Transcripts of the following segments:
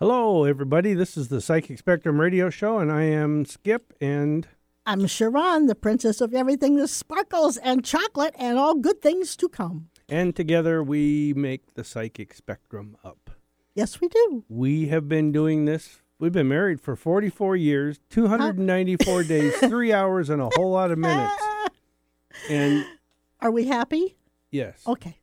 Hello, everybody. This is the Psychic Spectrum Radio Show, and I am Skip. And I'm Sha'ron, the princess of everything that sparkles and chocolate and all good things to come. and together we make the Psychic Spectrum up. Yes, we do. We have been doing this. We've been married for 44 years, 294 days, three hours, and a whole lot of minutes. And Are we happy? yes, Okay.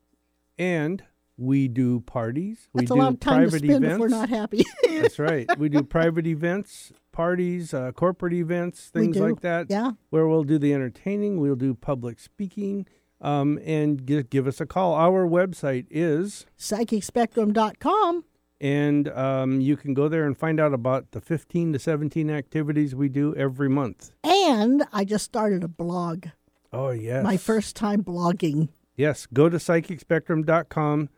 and we do parties. We That's a do lot of time to private events. if we're not happy. That's right. We do private events, parties, uh, corporate events, things like that. yeah. where we'll do the entertaining, we'll do public speaking, um, and give, give us a call. Our website is, PsychicSpectrum.com. and um, you can go there and find out about the 15 to 17 activities we do every month. And I just started a blog. Oh, yes. My first time blogging. Yes, go to psychicspectrum.com,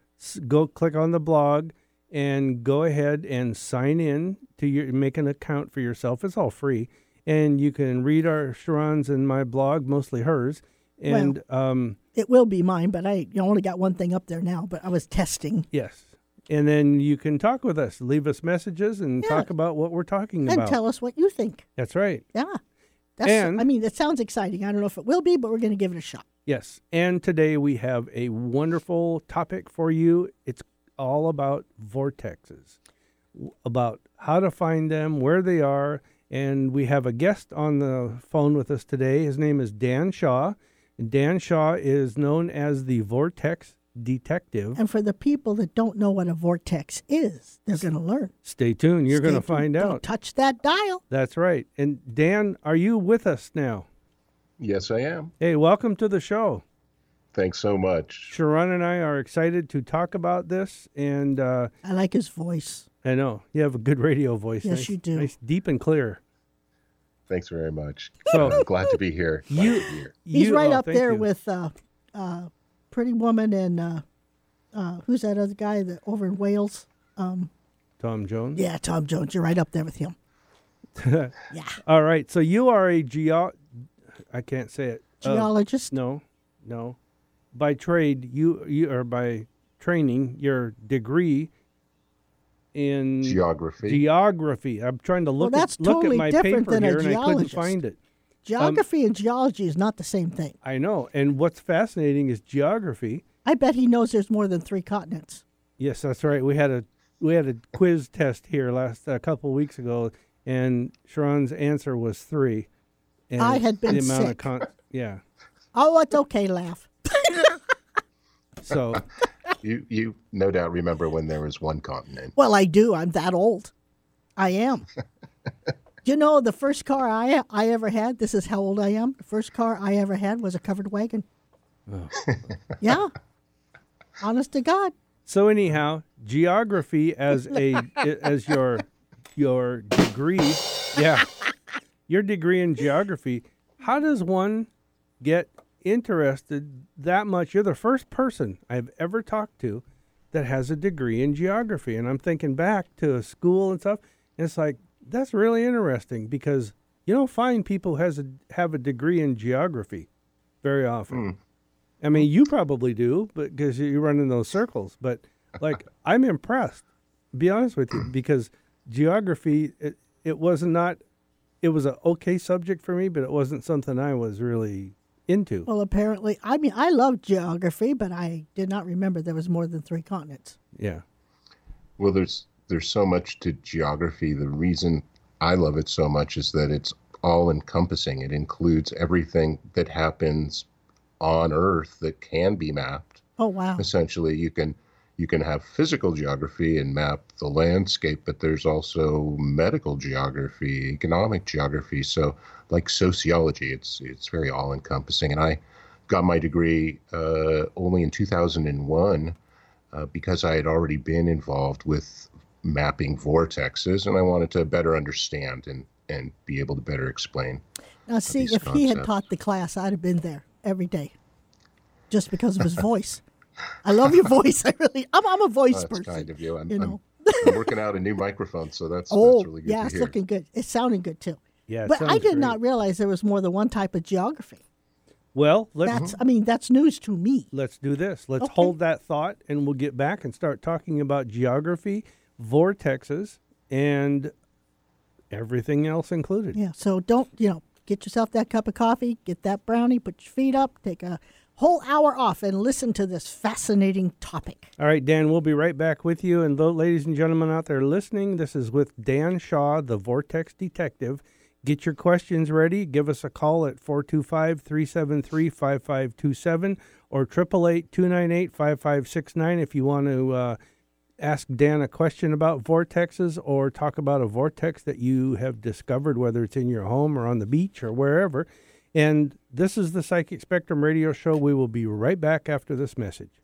go click on the blog, and go ahead and sign in to your, make an account for yourself. It's all free. And you can read our Sha'ron's and my blog, mostly hers. And um, It will be mine, but I only got one thing up there now, but I was testing. Yes. And then you can talk with us, leave us messages, and Yeah. talk about what we're talking And about. And tell us what you think. That's right. Yeah. That's, And- I mean, it sounds exciting. I don't know if it will be, but we're going to give it a shot. Yes. And today we have a wonderful topic for you. It's all about vortexes, about how to find them, where they are. And we have a guest on the phone with us today. His name is Dan Shaw. Dan Shaw is known as the Vortex Detective. And for the people that don't know what a vortex is, they're going to learn. Stay tuned. You're going to find Don't out. touch that dial. That's right. And Dan, are you with us now? Yes, I am. Hey, welcome to the show. Thanks so much. Sha'ron and I are excited to talk about this, and uh, I like his voice. I know you have a good radio voice. Yes, nice, you do. Nice, deep and clear. Thanks very much. So- I'm glad to be here. Glad You- to be here. He's You- right oh, up there you. with uh, uh, Pretty Woman and uh, uh, who's that other guy that over in Wales? Um, Tom Jones. yeah, Tom Jones. You're right up there with him. Yeah, All right. So you are a geo. I can't say it. Uh, geologist. no, no. By trade, you you are by training. Your degree in Geography. geography. I'm trying to look that's at look totally at my different paper than a here, and I couldn't find it. Geography and geology is not the same thing. I know. And what's fascinating is geography. I bet he knows there's more than three continents. Yes, that's right. We had a we had a quiz test here last a couple weeks ago, and Sha'ron's answer was three. And I had been the amount of sick. con- yeah. Oh, it's okay. Laugh. So you you no doubt remember when there was one continent. Well, I do. I'm that old. I am. you know, the first car I I ever had. This is how old I am. The first car I ever had was a covered wagon. yeah. Honest to God. so anyhow, geography as a as your your degree, yeah, your degree in geography. How does one get interested that much? You're the first person I've ever talked to that has a degree in geography, and I'm thinking back to a school and stuff. And it's like that's really interesting because you don't find people who has a have a degree in geography very often. Hmm. I mean, you probably do, but because you run in those circles. But like, I'm impressed. Be honest with you, because geography it, it was not. It was an okay subject for me, but it wasn't something I was really into. Well, apparently, I mean, I love geography, but I did not remember there was more than three continents. Yeah. Well, there's there's so much to geography. The reason I love it so much is that it's all encompassing. It includes everything that happens on Earth that can be mapped. Oh wow! Essentially, you can you can have physical geography and map the landscape, but there's also medical geography, economic geography. So, like sociology, it's it's very all encompassing. And I got my degree uh, only in 2001 uh, because I had already been involved with mapping vortexes, and I wanted to better understand and and be able to better explain. Now, see, if he had taught the class, I'd have been there every day, just because of his voice. I love your voice. I really, I'm, I'm a voice Oh, that's person. kind of you. I'm, you I'm- know. I'm working out a new microphone, so that's oh, that's really good yeah, to it's hear. looking good. It's sounding good too. Yeah, but I did great. not realize there was more than one type of geography. Well, let's That's, mm-hmm. I mean, that's news to me. let's do this. Let's Okay. hold that thought, and we'll get back and start talking about geography, vortexes, and everything else included. Yeah. So don't, you know, get yourself that cup of coffee, get that brownie, put your feet up, take a whole hour off, and listen to this fascinating topic. All right, Dan, we'll be right back with you. And ladies and gentlemen out there listening, this is with Dan Shaw, the Vortex Detective. Get your questions ready. Give us a call at 425 373 5527 or 888 298 5569 if you want to uh, ask Dan a question about vortexes or talk about a vortex that you have discovered, whether it's in your home or on the beach or wherever. And this is the Psychic Spectrum radio show. We will be right back after this message.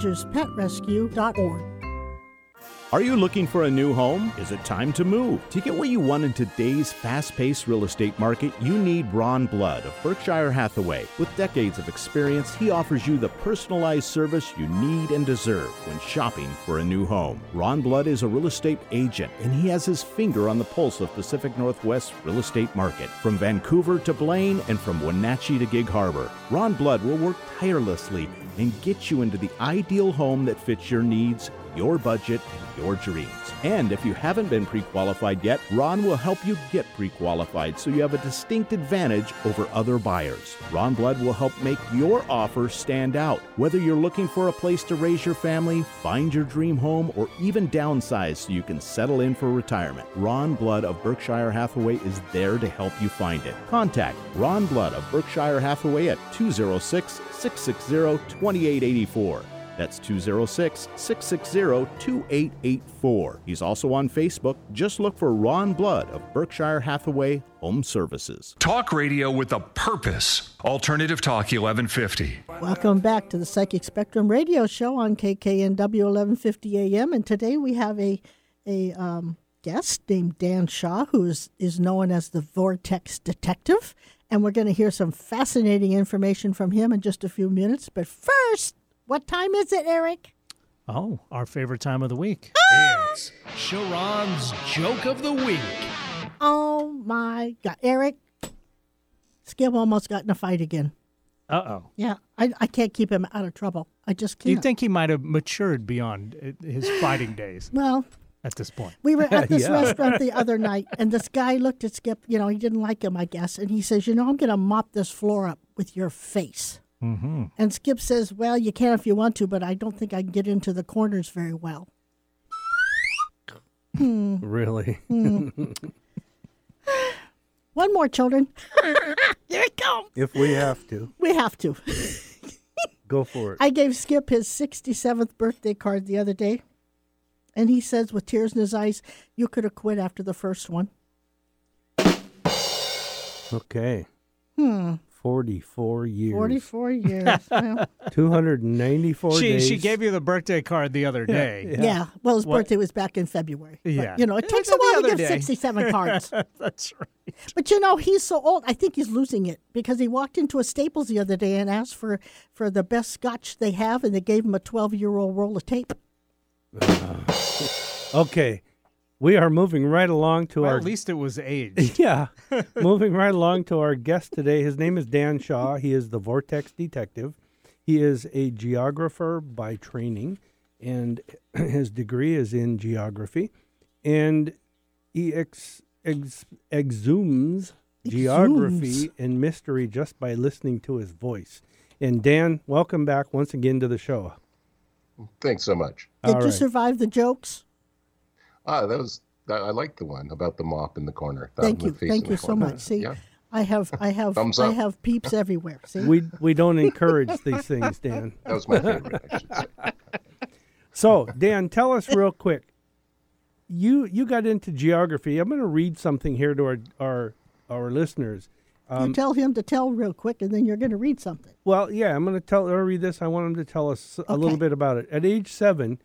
gingerspetrescue.org. Are you looking for a new home? Is it time to move? To get what you want in today's fast paced real estate market, you need Ron Blood of Berkshire Hathaway. With decades of experience, he offers you the personalized service you need and deserve when shopping for a new home. Ron Blood is a real estate agent, and he has his finger on the pulse of Pacific Northwest real estate market. From Vancouver to Blaine and from Wenatchee to Gig Harbor, Ron Blood will work tirelessly and get you into the ideal home that fits your needs, your budget, and your dreams. And if you haven't been pre qualified yet, Ron will help you get pre qualified so you have a distinct advantage over other buyers. Ron Blood will help make your offer stand out. Whether you're looking for a place to raise your family, find your dream home, or even downsize so you can settle in for retirement, Ron Blood of Berkshire Hathaway is there to help you find it. Contact Ron Blood of Berkshire Hathaway at 206 660 2884. That's 206 660 2884. He's also on Facebook. Just look for Ron Blood of Berkshire Hathaway Home Services. Talk radio with a purpose. Alternative Talk 1150. Welcome back to the Psychic Spectrum Radio Show on KKNW 1150 AM, and today we have a a um, guest named Dan Shaw, who is, is known as the Vortex Detective, and we're going to hear some fascinating information from him in just a few minutes. But first, what time is it, Eric? Oh, our favorite time of the week. It's Sha'ron's Joke of the Week. Oh my God, Eric! Skip almost got in a fight again. Uh oh. Yeah, I, I can't keep him out of trouble. I just Do you can't. think he might have matured beyond uh, his fighting days well, at this point? We were at this Yeah. restaurant the other night, and this guy looked at Skip. You know, he didn't like him, I guess, and he says, "You know, I'm going to mop this floor up with your face." Mm-hmm. And Skip says, "Well, you can if you want to, but I don't think I can get into the corners very well." Really? One more, children. Here it comes. if we have to, We have to. go for it. I gave Skip his 67th birthday card the other day, and he says with tears in his eyes, "You could have quit after the first one." Okay. Hmm. 44 years. 44 years. Well, 294 She days. she gave you the birthday card the other day. yeah. Well, his What? birthday was back in February. But, Yeah. you know, it Yeah, takes a while to other give 67 cards. That's right. But you know, he's so old. I think he's losing it because he walked into a Staples the other day and asked for for the best scotch they have, and they gave him a 12 year old roll of tape. Uh-huh. Okay. We are moving right along to Well, our at least it was aged. Yeah. Moving right along to our guest today. His name is Dan Shaw. He is the Vortex Detective. He is a geographer by training, and his degree is in geography. And he ex, ex, exhumes geography and mystery just by listening to his voice. And Dan, welcome back once again to the show. Thanks so much. Did All you right. survive the jokes? Ah, that was that, I like the one about the mop in the corner. Thank you, thank you so corner. much. See, Yeah. I have, I have, Thumbs I up. have peeps everywhere. See, We we don't encourage these things, Dan. That was my favorite. I should say. So, Dan, tell us real quick. You you got into geography. I'm going to read something here to our our, our listeners. you tell him to tell real quick, and then you're going to read something. Well, yeah, I'm going to tell. I'll read this. I want him to tell us a little bit about it. At age seven,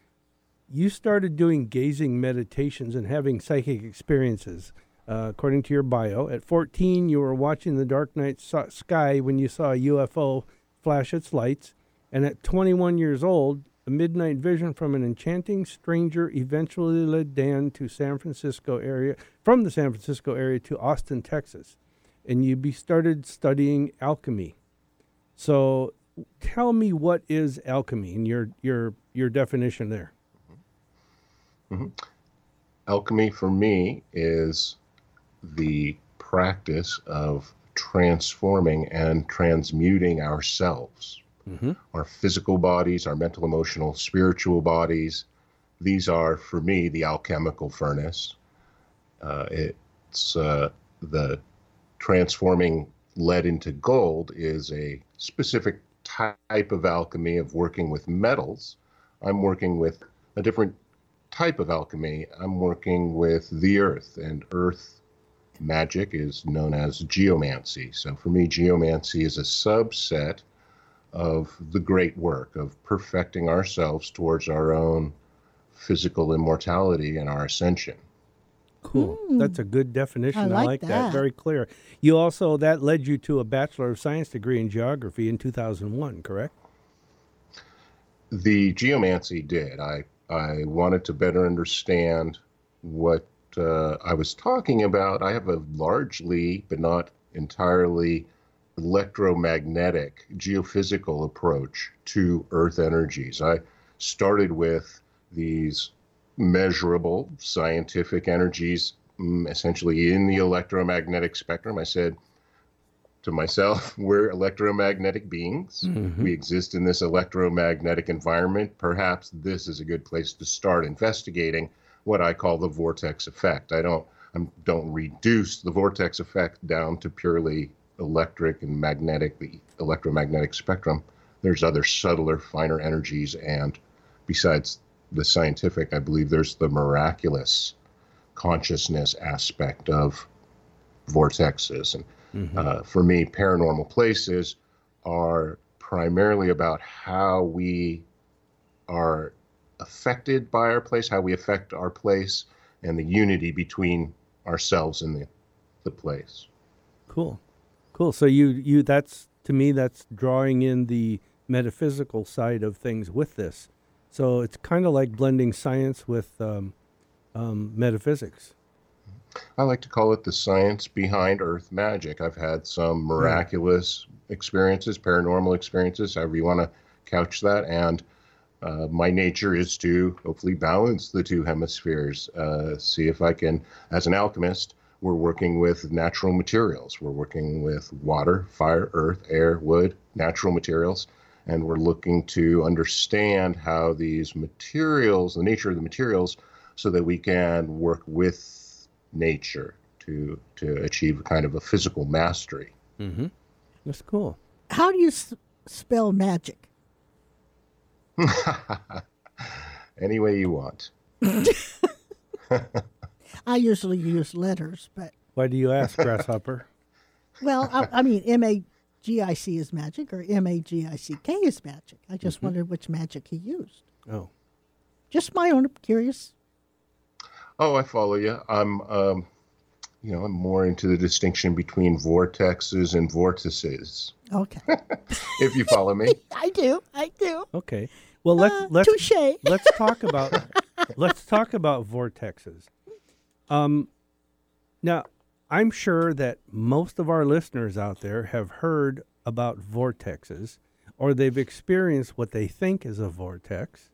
you started doing gazing meditations and having psychic experiences. Uh, according to your bio, at 14, you were watching the dark night sky when you saw a UFO flash its lights, and at 21 years old, a midnight vision from an enchanting stranger eventually led Dan to San Francisco area, from the San Francisco area to Austin, Texas, and you be started studying alchemy. So, tell me what is alchemy and your your your definition there. Alchemy for me is the practice of transforming and transmuting ourselves, our physical bodies, our mental, emotional, spiritual bodies. These are, for me, the alchemical furnace. Uh, it's uh, the transforming lead into gold is a specific type of alchemy of working with metals. I'm working with a different type of alchemy. I'm working with the earth, and earth magic is known as geomancy. So for me, geomancy is a subset of the great work of perfecting ourselves towards our own physical immortality and our ascension. Cool. Hmm. That's a good definition. I like that. that. Very clear. You also that led you to a Bachelor of Science degree in geography in 2001, correct? The geomancy did. I I wanted to better understand what uh, I was talking about. I have a largely, but not entirely, electromagnetic, geophysical approach to Earth energies. I started with these measurable scientific energies, mm, essentially in the electromagnetic spectrum. I said, to myself, we're electromagnetic beings. Mm-hmm. We exist in this electromagnetic environment. Perhaps this is a good place to start investigating what I call the vortex effect. I don't I don't reduce the vortex effect down to purely electric and magnetic, the electromagnetic spectrum. There's other subtler, finer energies, and besides the scientific, I believe there's the miraculous consciousness aspect of vortexes. And uh, for me, paranormal places are primarily about how we are affected by our place, how we affect our place, and the unity between ourselves and the, the place. Cool. Cool. So you you that's to me that's drawing in the metaphysical side of things with this. So it's kind of like blending science with um, um, metaphysics. I like to call it the science behind Earth magic. I've had some miraculous experiences, paranormal experiences, however you want to couch that. And uh, my nature is to hopefully balance the two hemispheres. Uh, see if I can, as an alchemist, we're working with natural materials. We're working with water, fire, earth, air, wood, natural materials. And we're looking to understand how these materials, the nature of the materials, so that we can work with nature to to achieve kind of a physical mastery. Mm-hmm. That's cool. How do you s- spell magic? Any way you want. I usually use letters, but Why do you ask, Grasshopper? well, I, I mean, M A G I C is magic, or M A G I C K is magic. I just wondered which magic he used. Oh, Just my own curious. Oh, I follow you. I'm, um, you know, I'm more into the distinction between vortexes and vortices. Okay, If you follow me. I do. I do. okay. Well, let's Uh, let's touche. let's talk about let's talk about vortexes. Um, now I'm sure that most of our listeners out there have heard about vortexes, or they've experienced what they think is a vortex,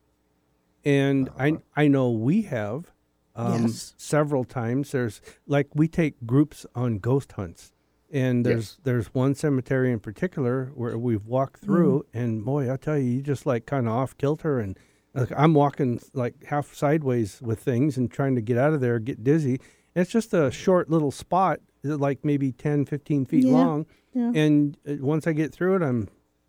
and I I know we have um, Yes. several times. There's like we take groups on ghost hunts. And there's Yes. there's one cemetery in particular where we've walked through, and boy, I tell you, you just like kind of off kilter, and Like, I'm walking like half sideways with things and trying to get out of there, get dizzy. And it's just a short little spot, like maybe 10, 15 feet Yeah, long. yeah. And uh, once I get through it, I'm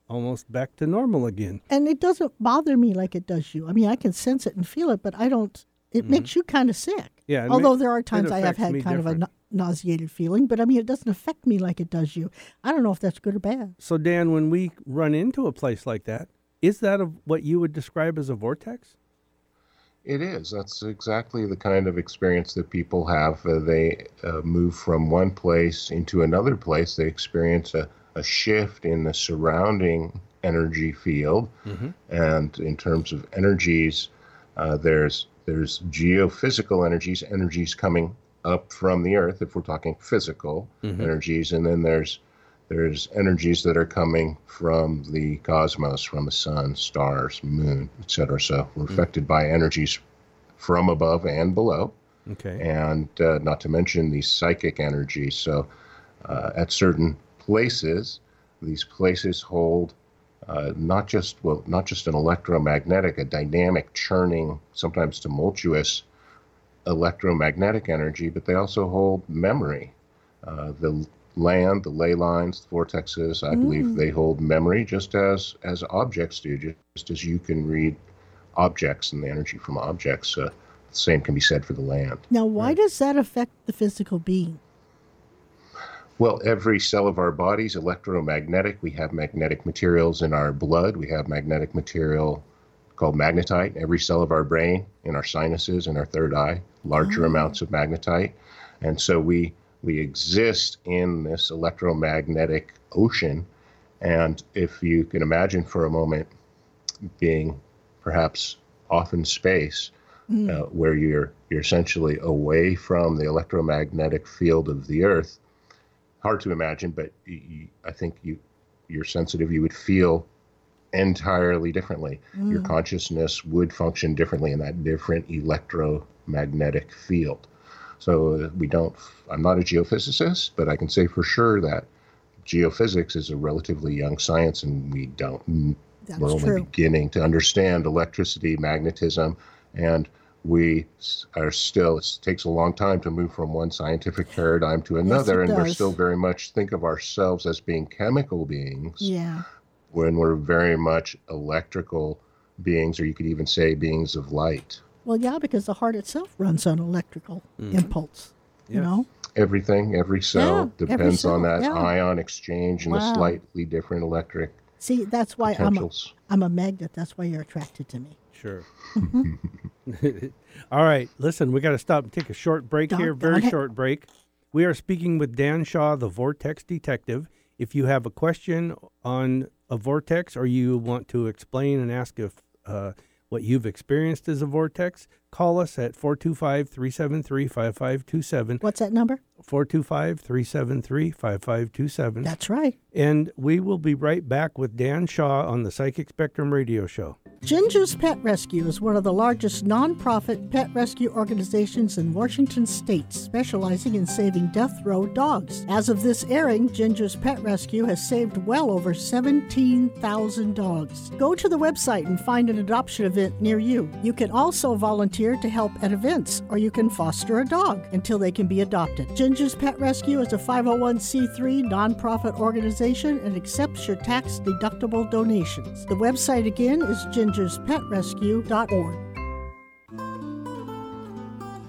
almost back to normal again. And it doesn't bother me like it does you. I mean, I can sense it and feel it, but I don't. It makes you kind of sick. Mm-hmm. Yeah, it ma- Although there are times I have had kind of a na- nauseated feeling, but I mean, it doesn't affect me like it does you. I don't know if that's good or bad. So, Dan, when we run into a place like that, is that a, what you would describe as a vortex? It is. That's exactly the kind of experience that people have. Uh, they uh, move from one place into another place. They experience a, a shift in the surrounding energy field. And in terms of energies, uh, there's there's geophysical energies, energies coming up from the earth. If we're talking physical energies, and then there's there's energies that are coming from the cosmos, from the sun, stars, moon, etc. So we're affected by energies from above and below, Okay. and uh, not to mention these psychic energies. So uh, at certain places, these places hold uh, not just well, not just an electromagnetic, a dynamic, churning, sometimes tumultuous electromagnetic energy, but they also hold memory. Uh, the land, the ley lines, the vortexes, I believe they hold memory just as as objects do, just as you can read objects and the energy from objects. Uh, the same can be said for the land. Now, why does that affect the physical being? Well, every cell of our bodies electromagnetic. We have magnetic materials in our blood. We have magnetic material called magnetite. Every cell of our brain, in our sinuses, in our third eye, larger amounts of magnetite. And so we we exist in this electromagnetic ocean. And if you can imagine for a moment being perhaps off in space, uh, where you're you're essentially away from the electromagnetic field of the Earth, hard to imagine, but I think you you're sensitive. You would feel entirely differently. Your consciousness would function differently in that different electromagnetic field. So uh, we don't. I'm not a geophysicist, but I can say for sure that geophysics is a relatively young science, and we don't. That's we're only true. beginning to understand electricity, magnetism, and we are still. It takes a long time to move from one scientific paradigm to another, it and we're still very much think of ourselves as being chemical beings Yeah. when we're very much electrical beings, or you could even say beings of light. Well, yeah, because the heart itself runs on electrical mm. impulse. You know? Everything, every cell Yeah, every depends on that yeah. ion exchange and Wow. the slightly different electric See, that's why I'm a, potentials. I'm a magnet. That's why you're attracted to me. Sure. All right. Listen, we got to stop and take a short break here. Very it. short break. We are speaking with Dan Shaw, the Vortex Detective. If you have a question on a vortex or you want to explain and ask if uh, what you've experienced is a vortex, call us at 425 373 5527. What's that number? 425 373 5527. That's right. And we will be right back with Dan Shaw on the Psychic Spectrum Radio Show. Ginger's Pet Rescue is one of the largest nonprofit pet rescue organizations in Washington state, specializing in saving death row dogs. As of this airing, Ginger's Pet Rescue has saved well over 17,000 dogs. Go to the website and find an adoption event near you. You can also volunteer to help at events, or you can foster a dog until they can be adopted. Ginger's Pet Rescue is a 501c3 nonprofit organization and accepts your tax deductible donations. The website again is gingerspetrescue.org.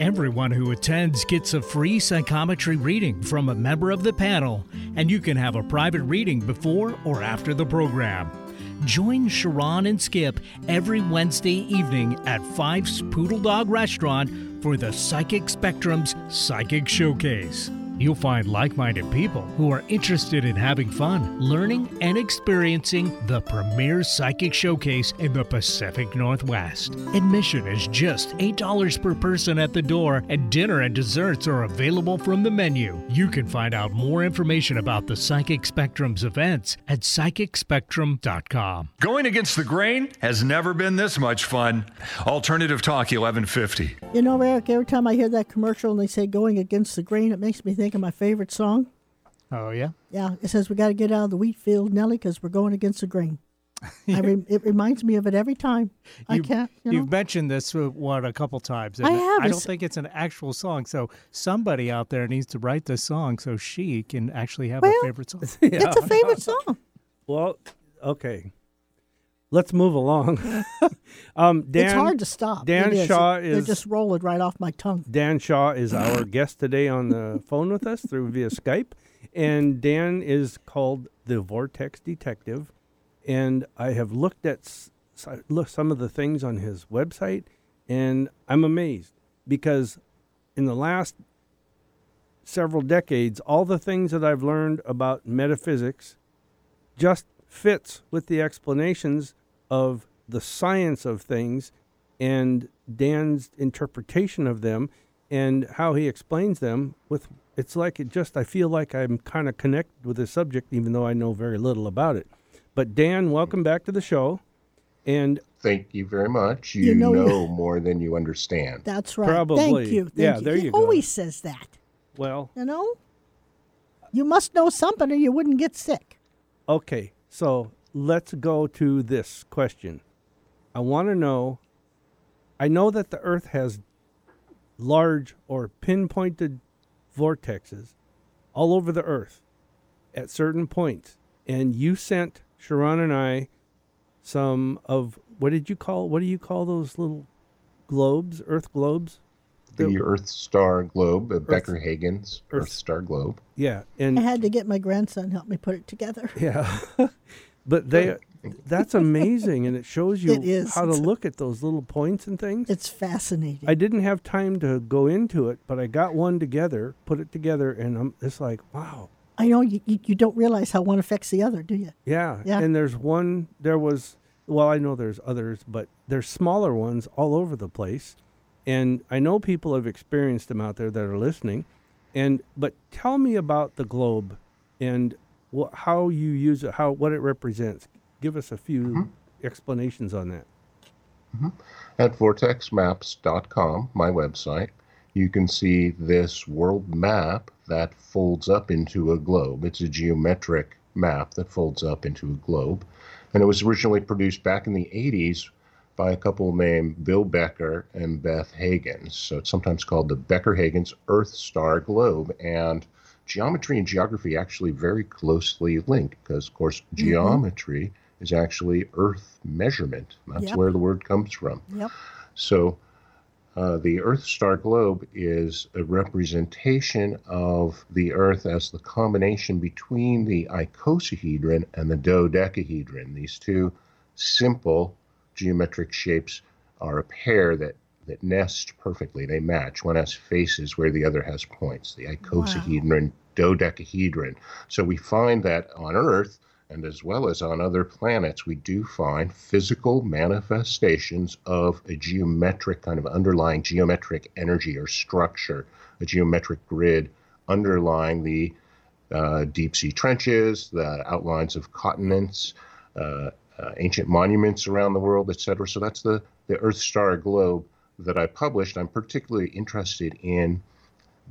Everyone who attends gets a free psychometry reading from a member of the panel, and you can have a private reading before or after the program. Join Sha'ron and Skip every Wednesday evening at Fife's Poodle Dog Restaurant for the Psychic Spectrum's Psychic Showcase. You'll find like minded people who are interested in having fun, learning, and experiencing the premier psychic showcase in the Pacific Northwest. Admission is just $8 per person at the door, and dinner and desserts are available from the menu. You can find out more information about the Psychic Spectrum's events at psychicspectrum.com. Going against the grain has never been this much fun. Alternative Talk 1150. You know, Eric, every time I hear that commercial and they say going against the grain, it makes me think of my favorite song. Oh yeah. Yeah, it says we got to get out of the wheat field, Nellie, because we're going against the grain. I re- it reminds me of it every time. I You've- can't. You know? You've mentioned this uh, what a couple times. and I have. I don't It's- think it's an actual song. So somebody out there needs to write this song so she can actually have Well, a favorite song. It's a favorite song. Well, okay. Let's move along. um, Dan, it's hard to stop. Dan It is. Shaw They're is just rolling right off my tongue. Dan Shaw is our guest today on the phone with us through via Skype, and Dan is called the Vortex Detective, and I have looked at s- look some of the things on his website, and I'm amazed because in the last several decades, all the things that I've learned about metaphysics just fits with the explanations of the science of things and Dan's interpretation of them and how he explains them with it's like it just I feel like I'm kind of connected with the subject even though I know very little about it. But Dan, welcome back to the show. And Thank you very much. You You, know- know, more than you understand. That's right. Probably. Thank you. Thank Yeah, you. there he you go. always says that. well, You know, you must know something or you wouldn't get sick. okay. So, let's go to this question. I want to know I know that the earth has large or pinpointed vortexes all over the earth at certain points. And you sent Sha'ron and I some of what did you call what do you call those little globes, earth globes? The Earth Star Globe, uh, Becker Hagen's Earth- Earth Star Globe. Yeah, and I had to get my grandson to help me put it together. yeah. but they that's amazing and it shows you It is. how to It's- look at those little points and things. It's fascinating. I didn't have time to go into it, but I got one together, put it together, and I'm, it's like, wow, I know you, you, you don't realize how one affects the other, do you? yeah. Yeah. And there's one, there was, well, I know there's others, but there's smaller ones all over the place. And I know people have experienced them out there that are listening. And, but tell me about the globe and wh- how you use it, how, what it represents. Give us a few mm-hmm. explanations on that. Mm-hmm. At vortexmaps.com, my website, you can see this world map that folds up into a globe. It's a geometric map that folds up into a globe. And it was originally produced back in the 80s by a couple named Bill Becker and Beth Hagen. So it's sometimes called the Becker Hagen's Earth Star Globe. And geometry and geography actually very closely linked because, of course, geometry is actually Earth measurement. That's Yep. where the word comes from. Yep. So uh, the Earth star globe is a representation of the Earth as the combination between the icosahedron and the dodecahedron. These two simple geometric shapes are a pair that, that nest perfectly. They match. One has faces where the other has points, the icosahedron, dodecahedron. So we find that on Earth, and as well as on other planets, we do find physical manifestations of a geometric kind of underlying geometric energy or structure, a geometric grid underlying the uh, deep sea trenches, the outlines of continents, uh, uh, ancient monuments around the world, etc. So that's the, the Earth Star Globe that I published. I'm particularly interested in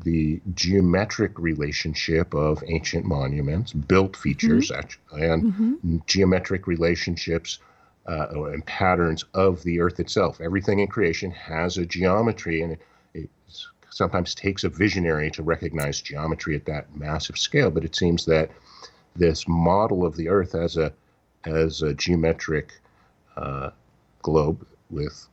the geometric relationship of ancient monuments, built features, actually, and geometric relationships uh, and patterns of the Earth itself. Everything in creation has a geometry, and it, it sometimes takes a visionary to recognize geometry at that massive scale. But it seems that this model of the Earth as a as a geometric uh, globe with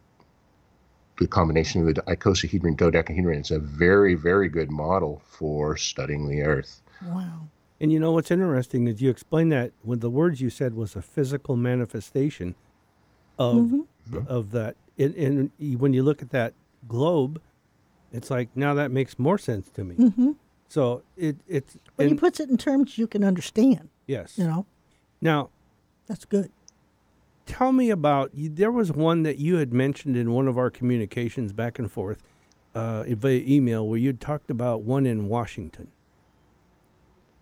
the combination of the icosahedron dodecahedron is a very very good model for studying the Earth. Wow. And you know what's interesting is you explained that when the words you said was a physical manifestation of mm-hmm. of that. And, and when you look at that globe, it's like now that makes more sense to me. Mm-hmm. So it it's But he and- puts it in terms you can understand. yes. You know, Now that's good. Tell me about there was one that you had mentioned in one of our communications back and forth uh, via email where you talked about one in Washington.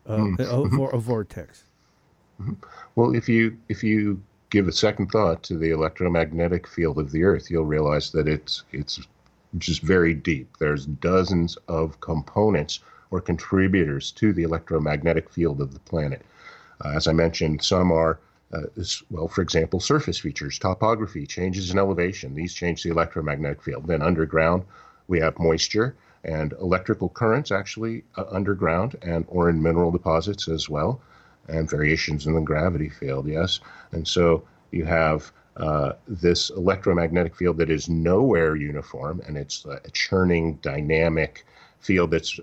Uh, Hmm. a, a a vortex. Well, if you if you give a second thought to the electromagnetic field of the Earth, you'll realize that it's it's just very deep. There's dozens of components or contributors to the electromagnetic field of the planet. Uh, as I mentioned, some are uh, well, for example, surface features, topography, changes in elevation. These change the electromagnetic field. Then underground, we have moisture and electrical currents actually uh, underground and or in mineral deposits as well and variations in the gravity field, yes. And so you have uh, this electromagnetic field that is nowhere uniform, and it's a churning, dynamic field that's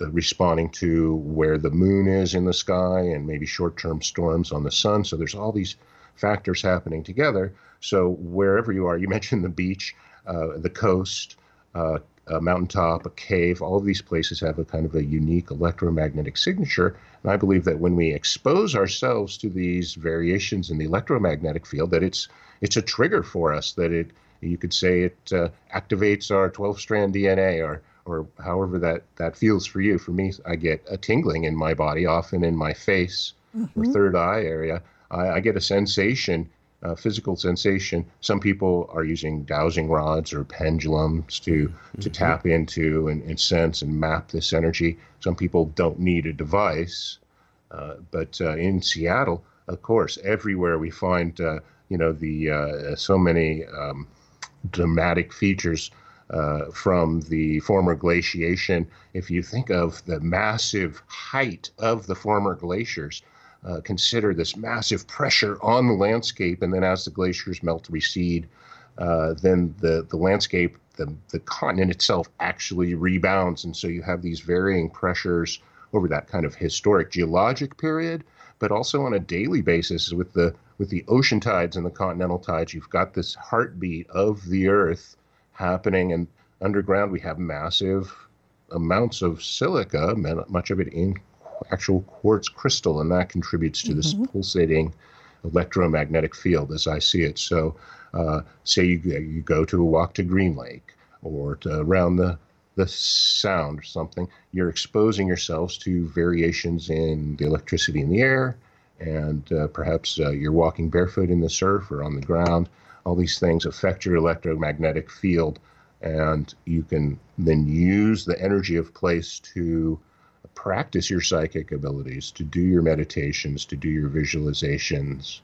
uh, responding to where the moon is in the sky and maybe short term storms on the sun. So there's all these factors happening together. So wherever you are, you mentioned the beach, uh, the coast, uh, a mountaintop, a cave, all of these places have a kind of a unique electromagnetic signature. And I believe that when we expose ourselves to these variations in the electromagnetic field, that it's it's a trigger for us. That it you could say it uh, activates our 12-strand DNA, or or however that that feels for you. For me, I get a tingling in my body, often in my face or third eye area. I, I get a sensation uh, physical sensation. Some people are using dowsing rods or pendulums to to tap into and, and sense and map this energy. Some people don't need a device, uh, but uh, in Seattle, of course, everywhere we find uh, you know the uh, so many um, dramatic features. Uh, from the former glaciation, if you think of the massive height of the former glaciers, uh, consider this massive pressure on the landscape, and then as the glaciers melt, recede, uh, then the the landscape, the the continent itself, actually rebounds, and so you have these varying pressures over that kind of historic geologic period, but also on a daily basis with the with the ocean tides and the continental tides. You've got this heartbeat of the Earth happening, and underground we have massive amounts of silica, much of it in actual quartz crystal, and that contributes to this pulsating electromagnetic field as I see it. So, uh, say you, you go to a walk to Green Lake or to around the the sound or something, you're exposing yourselves to variations in the electricity in the air, and uh, perhaps uh, you're walking barefoot in the surf or on the ground. All these things affect your electromagnetic field, and you can then use the energy of place to practice your psychic abilities, to do your meditations, to do your visualizations,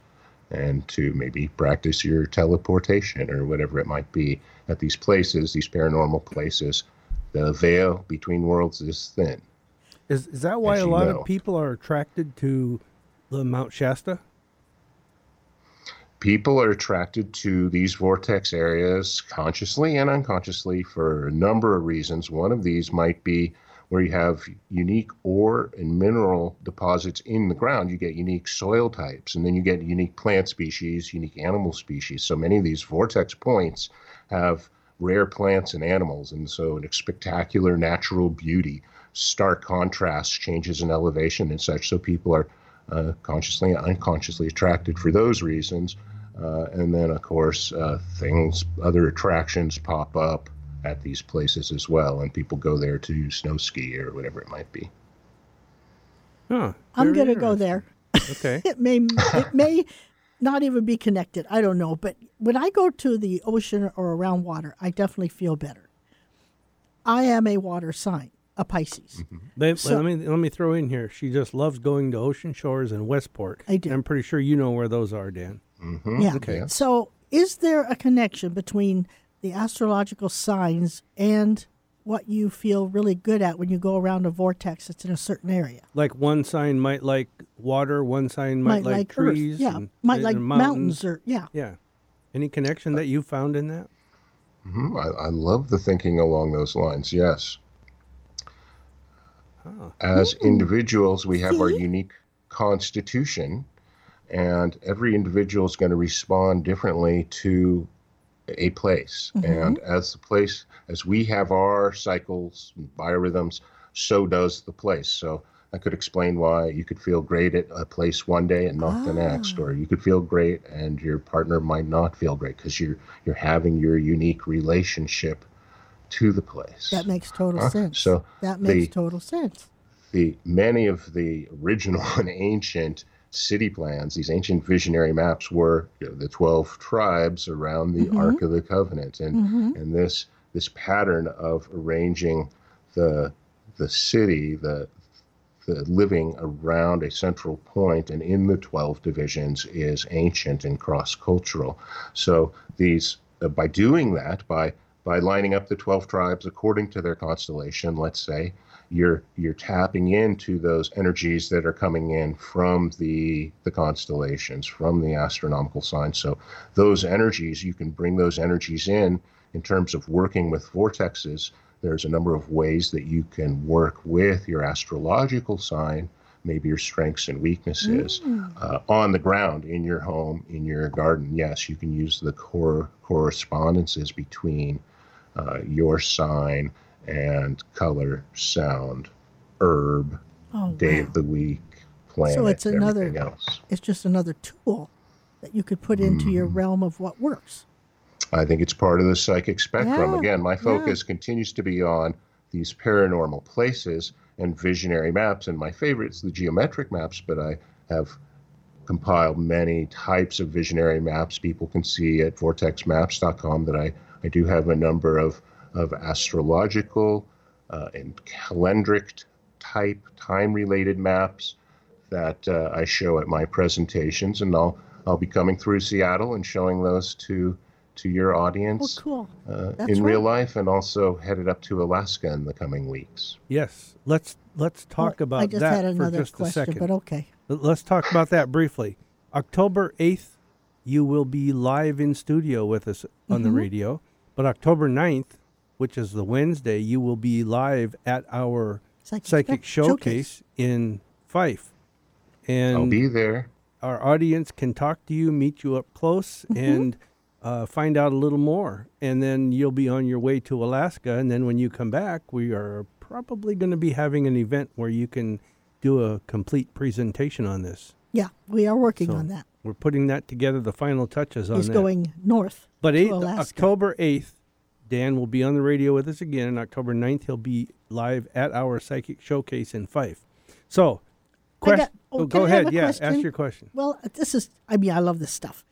and to maybe practice your teleportation or whatever it might be at these places, these paranormal places. The veil between worlds is thin. Is is that why a lot know. of people are attracted to the Mount Shasta? People are attracted to these vortex areas consciously and unconsciously for a number of reasons. One of these might be where you have unique ore and mineral deposits in the ground, you get unique soil types, and then you get unique plant species, unique animal species. So many of these vortex points have rare plants and animals, and so a spectacular natural beauty, stark contrast, changes in elevation and such. So people are uh, consciously and unconsciously attracted for those reasons. Uh, and then, of course, uh, things, other attractions pop up at these places as well, and people go there to snow ski or whatever it might be. Huh. I'm going to go there. Okay. It may it may not even be connected. I don't know, but when I go to the ocean or around water, I definitely feel better. I am a water sign, a Pisces. Babe, So- let me let me throw in here. She just loves going to Ocean Shores and Westport. I do. I'm pretty sure you know where those are, Dan. Yeah. Okay. So, is there a connection between the astrological signs and what you feel really good at when you go around a vortex that's in a certain area? Like one sign might like water, one sign might, like, Earth, trees. yeah. and- might and like mountains. or yeah. Yeah. Any connection that you found in that? hmm I, I love the thinking along those lines, yes. As individuals, we have our unique constitution, and every individual is going to respond differently to a place. Mm-hmm. And as the place, as we have our cycles, biorhythms, so does the place. So I could explain why you could feel great at a place one day and not the ah. next, or you could feel great and your partner might not feel great because you're you're having your unique relationship to the place. That makes total Huh? sense. So that makes the- total sense. the many of the original and ancient city plans, these ancient visionary maps, were you know, the twelve tribes around the Ark of the Covenant, and and this this pattern of arranging the the city, the the living around a central point and in the 12 divisions is ancient and cross-cultural. So these uh, by doing that by by lining up the 12 tribes according to their constellation let's say you're you're tapping into those energies that are coming in from the the constellations from the astronomical signs. So those energies you can bring those energies in in terms of working with vortexes. There's a number of ways that you can work with your astrological sign maybe your strengths and weaknesses uh, on the ground in your home in your garden. Yes you can use the core correspondences between uh, your sign and color sound herb Oh, day wow. of the week planet So it's another- else It's just another tool that you could put into your Mm-hmm. realm of what works. I think it's part of the psychic spectrum. Yeah, Again, my yeah. focus continues to be on these paranormal places and visionary maps. And my favorite is the geometric maps, but I have compiled many types of visionary maps people can see at vortexmaps.com that I, I do have a number of, of astrological uh, and calendric type time related maps that uh, I show at my presentations, and I'll I'll be coming through Seattle and showing those to to your Oh, audience cool. uh, That's in real right. life, and also headed up to Alaska in the coming weeks. Yes, let's let's talk Well, about I just that had another for just question, a second. but okay. Let's talk about that briefly. October 8th, you will be live in studio with us on the Mm-hmm. radio. But October 9th, which is the Wednesday, you will be live at our Psychic Psychic Spec- Showcase. Showcase in Fife. And I'll be there. our audience can talk to you, meet you up close, Mm-hmm. and uh, find out a little more. And then you'll be on your way to Alaska. And then when you come back, we are probably going to be having an event where you can do a complete presentation on this. Yeah, we are working So on that. We're putting that together, the final touches on He's that. going north but to Alaska. October 8th, Dan will be on the radio with us again. on October 9th, he'll be live at our psychic showcase in Fife. So, quest- got- oh, oh, go ahead. Yeah, question? ask your question. Well, this is, I mean, I love this stuff.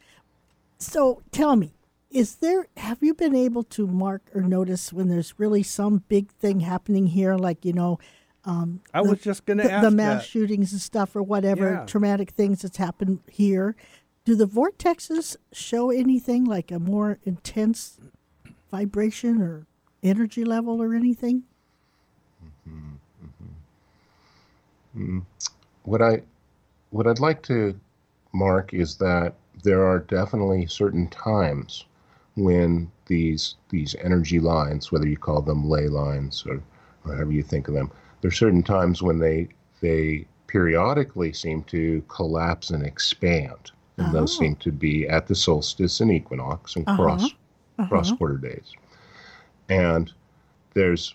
So tell me, is there, have you been able to mark or notice when there's really some big thing happening here, like, you know, um, I was just going to the, ask the mass that. shootings and stuff or whatever Yeah. traumatic things that's happened here? Do the vortexes show anything like a more intense vibration or energy level or anything? What I what I'd like to mark is that there are definitely certain times when these these energy lines, whether you call them ley lines or, or however you think of them, there are certain times when they they periodically seem to collapse and expand. And those Oh. seem to be at the solstice and equinox and Uh-huh. cross cross uh-huh. quarter days. And there's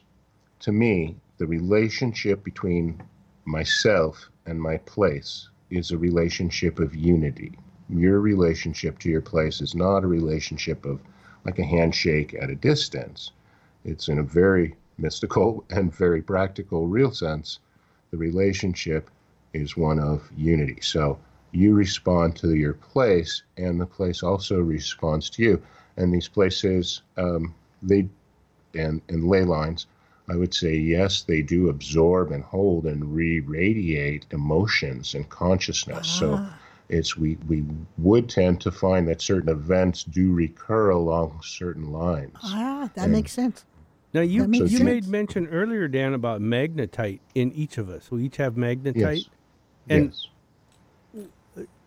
to me the relationship between myself and my place is a relationship of unity. Your relationship to your place is not a relationship of like a handshake at a distance. It's in a very mystical and very practical, real sense. The relationship is one of unity. So you respond to your place, and the place also responds to you. And these places, um, they and, and ley lines, I would say yes, they do absorb and hold and re-radiate emotions and consciousness. So it's we we would tend to find that certain events do recur along certain lines. Ah, that And- makes sense. Now you That makes you sense. made mention earlier, Dan, about magnetite in each of us. We each have magnetite. Yes. And yes.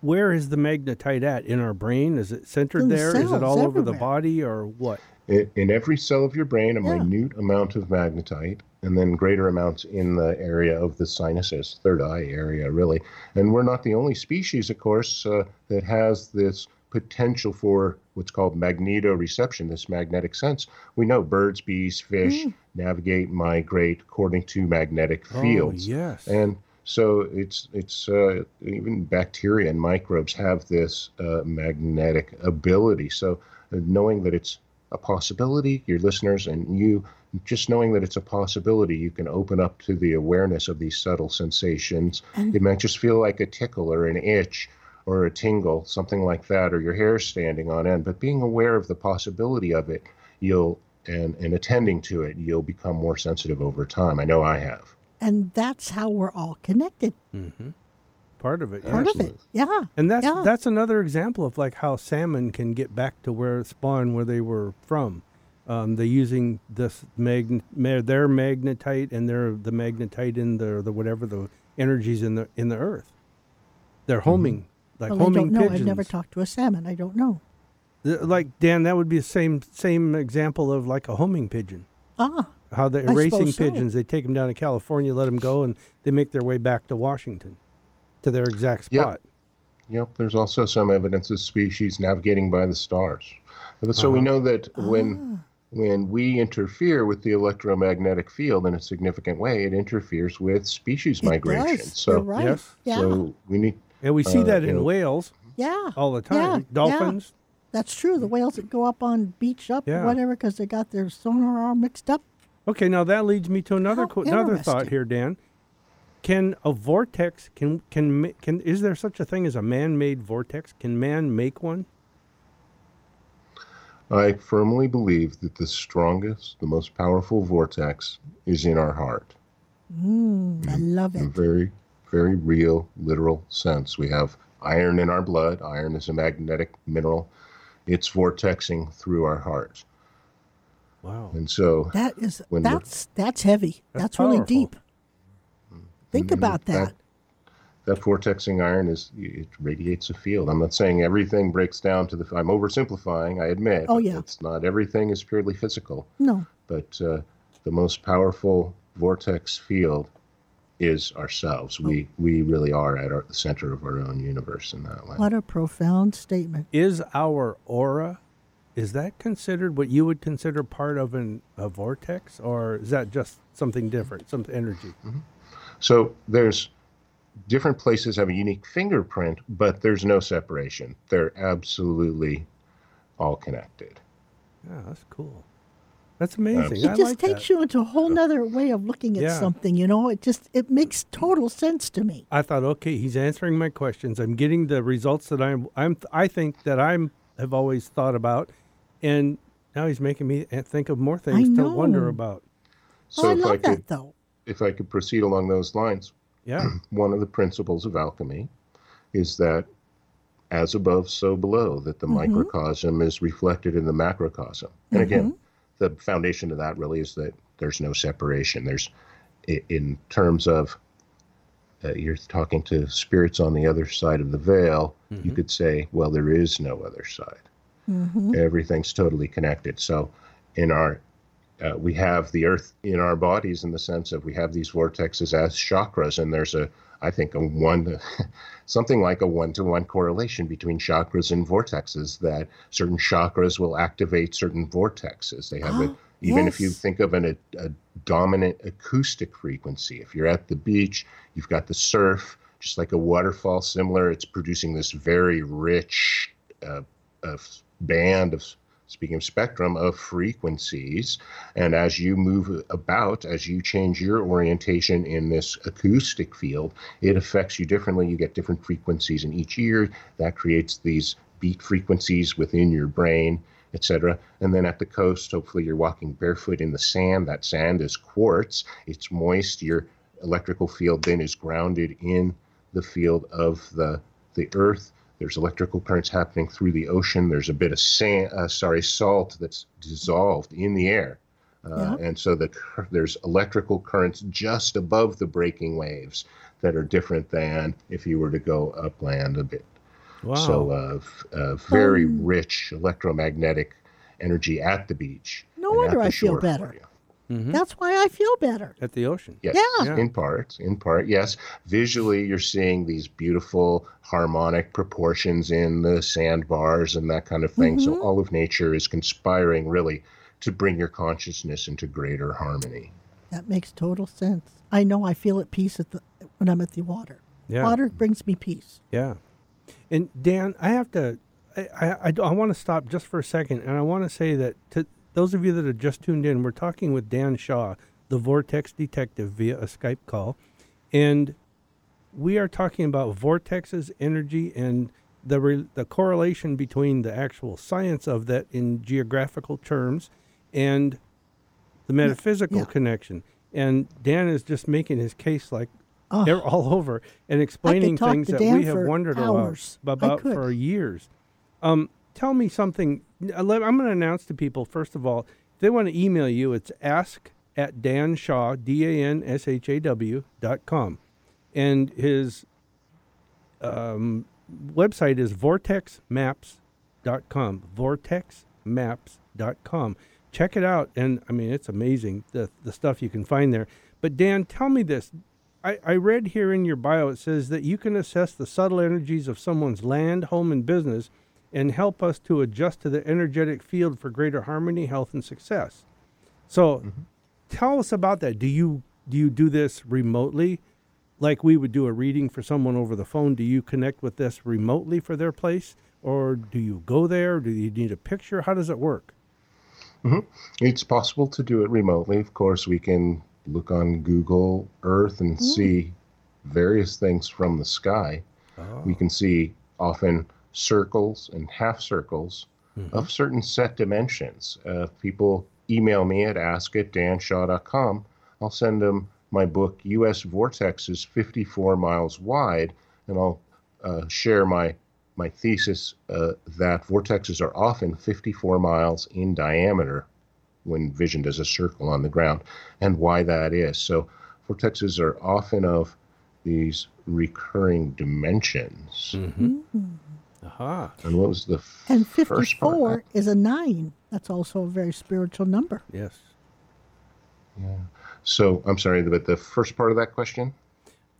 Where is the magnetite at in our brain? Is it centered In the there? Is it cells, all over the body, or what? In, in every cell of your brain, a Yeah. minute amount of magnetite, and then greater amounts in the area of the sinuses, third eye area, really. And we're not the only species, of course, uh, that has this potential for what's called magnetoreception, this magnetic sense. We know birds, bees, fish navigate, migrate according to magnetic fields. Oh, yes. And so it's it's uh, even bacteria and microbes have this uh, magnetic ability. So uh, knowing that it's a possibility, your listeners and you, just knowing that it's a possibility, you can open up to the awareness of these subtle sensations. it might just feel like a tickle or an itch or a tingle, something like that, or your hair standing on end. But being aware of the possibility of it, you'll and, and attending to it, you'll become more sensitive over time. I know I have. And that's how we're all connected. Part of it. Part yes. of it. Yeah. And that's yeah. that's another example of like how salmon can get back to where spawn where they were from. Um, they're using this magn- ma- their magnetite and their the magnetite in the the whatever the energies in the in the earth. They're homing like well, I homing don't know. pigeons. I've never talked to a salmon. I don't know. Th- Like Dan, that would be the same same example of like a homing pigeon. Ah, How the I racing suppose so. pigeons, they take them down to California, let them go, and they make their way back to Washington, to their exact spot. Yep, there's also some evidence of species navigating by the stars. But So we know that when when we interfere with the electromagnetic field in a significant way, it interferes with species it migration. does. So You're right. yes. Yeah. so we need And we see Uh, that in know- whales yeah. all the time. yeah. Dolphins. That's true. The whales that go up on beach up Yeah. or whatever because they got their sonar all mixed up. Okay, now that leads me to another How qu- another thought here, Dan. Can a vortex can can can is there such a thing as a man-made vortex? Can man make one? I firmly believe that the strongest, the most powerful vortex is in our heart. Mm, I love In a it. very, very real, literal sense. We have iron in our blood. Iron is a magnetic mineral. It's vortexing through our heart. Wow. And so That is when we're- that's that's heavy. That's That's, really powerful. deep. Think about that. that- that vortexing iron is it radiates a field. I'm not saying everything breaks down to the. I'm oversimplifying. I admit. Oh, yeah. It's not everything is purely physical, No, but uh, the most powerful vortex field is ourselves. We we really are at our, the center of our own universe in that way. what a profound statement. Is our aura is that considered what you would consider part of an, a vortex or is that just something different, some energy? Mm-hmm. So there's different places have a unique fingerprint, but there's no separation. They're absolutely all connected. Yeah, that's cool. That's amazing. It I just like takes that. you into a whole nother way of looking at Yeah. something, you know? It just it makes total sense to me. I thought, okay, he's answering my questions. I'm getting the results that I'm I'm I think that I'm have always thought about, and now he's making me think of more things to wonder about. So oh, I if love I that could though. if I could proceed along those lines, Yeah, one of the principles of alchemy is that as above, so below, that the mm-hmm. microcosm is reflected in the macrocosm. And mm-hmm. again, the foundation of that really is that there's no separation. There's, in terms of, uh, you're talking to spirits on the other side of the veil, you could say, well, there is no other side. Everything's totally connected. So, in our uh, we have the earth in our bodies in the sense of we have these vortexes as chakras and there's a i think a one something like a one-to-one correlation between chakras and vortexes that certain chakras will activate certain vortexes they have a even if you think of an, a, a dominant acoustic frequency if you're at the beach you've got the surf just like a waterfall similar it's producing this very rich uh, uh, band of speaking of spectrum of frequencies. And as you move about as you change your orientation in this acoustic field it affects you differently. You get different frequencies in each ear. That creates these beat frequencies within your brain etc and then at the coast hopefully you're walking barefoot in the sand that sand is quartz it's moist your electrical field then is grounded in the field of the the earth there's electrical currents happening through the ocean. There's a bit of sand, uh, sorry, salt that's dissolved in the air. Uh, And so the, there's electrical currents just above the breaking waves that are different than if you were to go upland a bit. Wow. So uh, f- uh, very rich electromagnetic energy at the beach. No wonder I feel shore for better. That's why I feel better. At the ocean. Yes, Yeah. in part, in part, yes. Visually, you're seeing these beautiful harmonic proportions in the sandbars and that kind of thing. So all of nature is conspiring really to bring your consciousness into greater harmony. That makes total sense. I know I feel at peace at the when I'm at the water. Yeah. Water brings me peace. Yeah. And Dan, I have to, I, I, I, I want to stop just for a second. And I want to say that to those of you that have just tuned in, we're talking with Dan Shaw, the Vortex Detective, via a Skype call. And we are talking about vortexes, energy, and the, re, the correlation between the actual science of that in geographical terms and the metaphysical yeah. connection. And Dan is just making his case like Oh. they're all over and explaining things that we have wondered hours. About, about for years. Um, tell me something. I'm going to announce to people, first of all, if they want to email you, it's ask at danshaw, D-A-N-S-H-A-W dot com. And his um, website is vortexmaps.com. Vortexmaps.com. Check it out. And I mean, it's amazing the, the stuff you can find there. But Dan, tell me this. I, I read here in your bio, it says that you can assess the subtle energies of someone's land, home, and business and help us to adjust to the energetic field for greater harmony, health, and success. So mm-hmm. tell us about that. Do you do you do this remotely? Like we would do a reading for someone over the phone, do you connect with this remotely for their place? Or do you go there? Do you need a picture? How does it work? Mm-hmm. It's possible to do it remotely. Of course, we can look on Google Earth and see various things from the sky. We can see often circles and half circles of certain set dimensions. Uh, if people email me at ask at danshaw.com, I'll send them my book, U.S. Vortexes 54 Miles Wide, and I'll uh, share my my thesis uh, that vortexes are often 54 miles in diameter when visioned as a circle on the ground, and why that is. So, vortexes are often of these recurring dimensions. Aha. And what was the f- And first part? 54 is a nine. That's also a very spiritual number. Yes. Yeah. So, I'm sorry, but the first part of that question?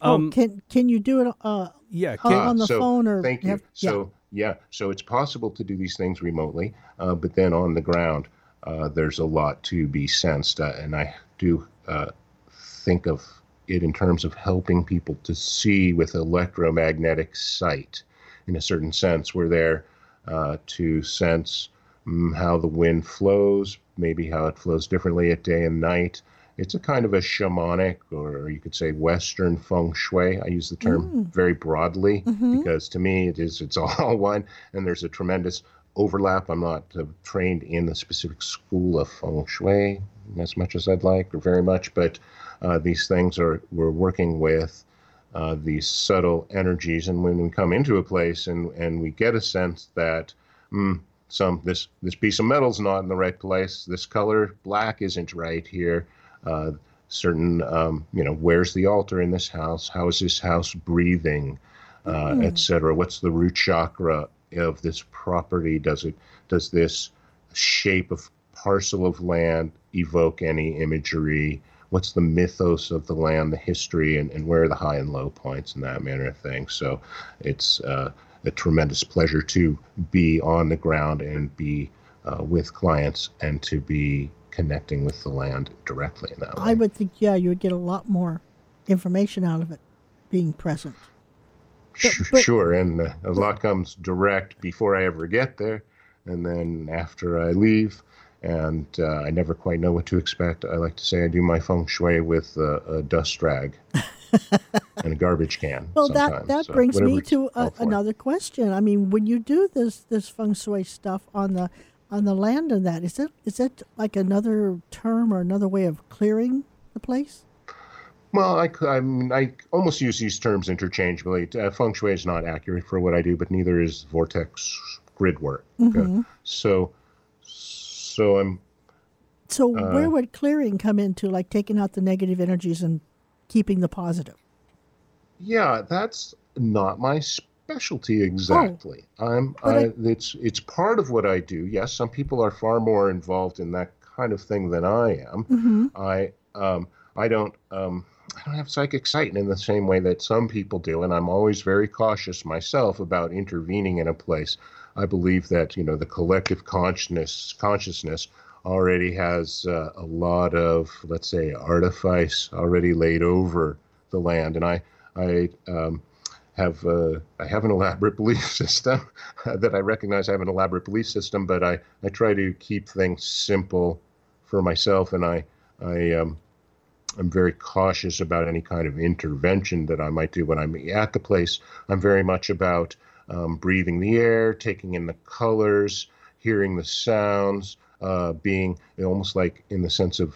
Um, oh, can can you do it uh, Yeah. on, Can, on the so, phone or thank you. have- yeah. So yeah. so it's possible to do these things remotely, uh, but then on the ground, uh, there's a lot to be sensed, uh, and I do uh, think of it in terms of helping people to see with electromagnetic sight, in a certain sense. We're there uh, to sense mm, how the wind flows, maybe how it flows differently at day and night. It's a kind of a shamanic, or you could say Western feng shui. I use the term very broadly because to me it is it's all one, and there's a tremendous overlap. I'm not uh, trained in the specific school of feng shui as much as I'd like, or very much, but uh, these things are we're working with uh, these subtle energies, and when we come into a place and and we get a sense that. Mm, some this this piece of metal's not in the right place. This color black isn't right here. Uh, certain um, you know where's the altar in this house? How is this house breathing, uh, etc. What's the root chakra of this property? Does it does this shape of parcel of land evoke any imagery? What's the mythos of the land, the history, and, and where are the high and low points and that manner of thing? So it's uh, a tremendous pleasure to be on the ground and be uh, with clients and to be connecting with the land directly in that way. I would think, yeah, you would get a lot more information out of it being present. Sh- but- sure, and uh, a lot comes direct before I ever get there, and then after I leave, and uh, I never quite know what to expect. I like to say I do my feng shui with uh, a dust rag and a garbage can. Well, that that so brings me to a, another question. I mean, when you do this this feng shui stuff on the on the land and that, is it is it like another term or another way of clearing the place? Well, I, I mean, I almost use these terms interchangeably. Uh, feng shui is not accurate for what I do, but neither is vortex grid work. Mm-hmm. So, so I'm So Uh, where would clearing come into, like taking out the negative energies and keeping the positive? Yeah, that's not my specialty exactly. I'm I, I- it's it's part of what I do. Yes, some people are far more involved in that kind of thing than I am. Mm-hmm. I um, I don't um, I don't have psychic sight in the same way that some people do, and I'm always very cautious myself about intervening in a place. I believe that you know the collective consciousness consciousness already has uh, a lot of let's say artifice already laid over the land, and I I um, have uh, I have an elaborate belief system that I recognize I have an elaborate belief system, but I, I try to keep things simple for myself, and I I um, I'm very cautious about any kind of intervention that I might do when I'm at the place. I'm very much about um, breathing the air, taking in the colors, hearing the sounds, uh, being almost like in the sense of